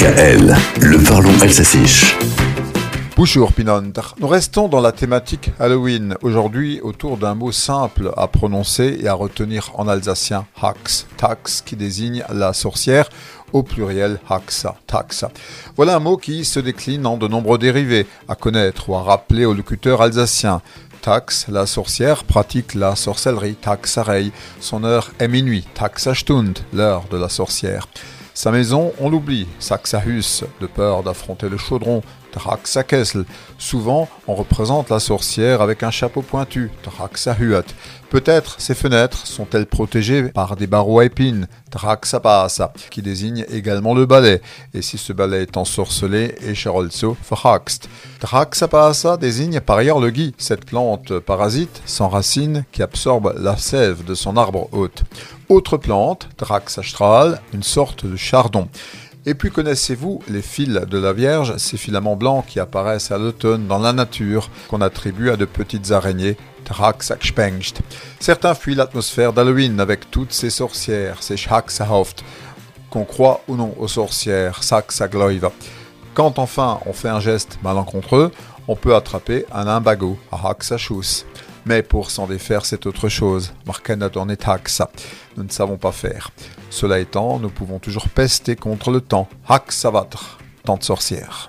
DKL, le parlons alsacien. Bonjour Pinonter. Nous restons dans la thématique Halloween, aujourd'hui autour d'un mot simple à prononcer et à retenir en alsacien, Hax, tax, qui désigne la sorcière, au pluriel Haxa, taxa. Voilà un mot qui se décline en de nombreux dérivés, à connaître ou à rappeler au locuteur alsacien. Tax, la sorcière, pratique la sorcellerie, taxareille. Son heure est minuit, taxastund, l'heure de la sorcière. Sa maison, on l'oublie, Saxahus, de peur d'affronter le chaudron, Traxakesl. Souvent, on représente la sorcière avec un chapeau pointu, Traxahuat. Peut-être ses fenêtres sont-elles protégées par des barreaux à épines, Traxapasa, qui désigne également le balai. Et si ce balai est ensorcelé, Echerolso Verhaxt. Traxapasa désigne par ailleurs le gui, cette plante parasite sans racines qui absorbe la sève de son arbre hôte. Autre plante, Draxastral, une sorte de chardon. Et puis connaissez-vous les fils de la Vierge, ces filaments blancs qui apparaissent à l'automne dans la nature, qu'on attribue à de petites araignées, Certains fuient l'atmosphère d'Halloween avec toutes ces sorcières, ces Schhaxahoft, qu'on croit ou non aux sorcières, Saxagloiva. Quand enfin on fait un geste malencontreux, on peut attraper un imbago, Haxachus. Mais pour s'en défaire, c'est autre chose. Nous ne savons pas faire. Cela étant, nous pouvons toujours pester contre le temps. Haxavatr, temps de sorcière.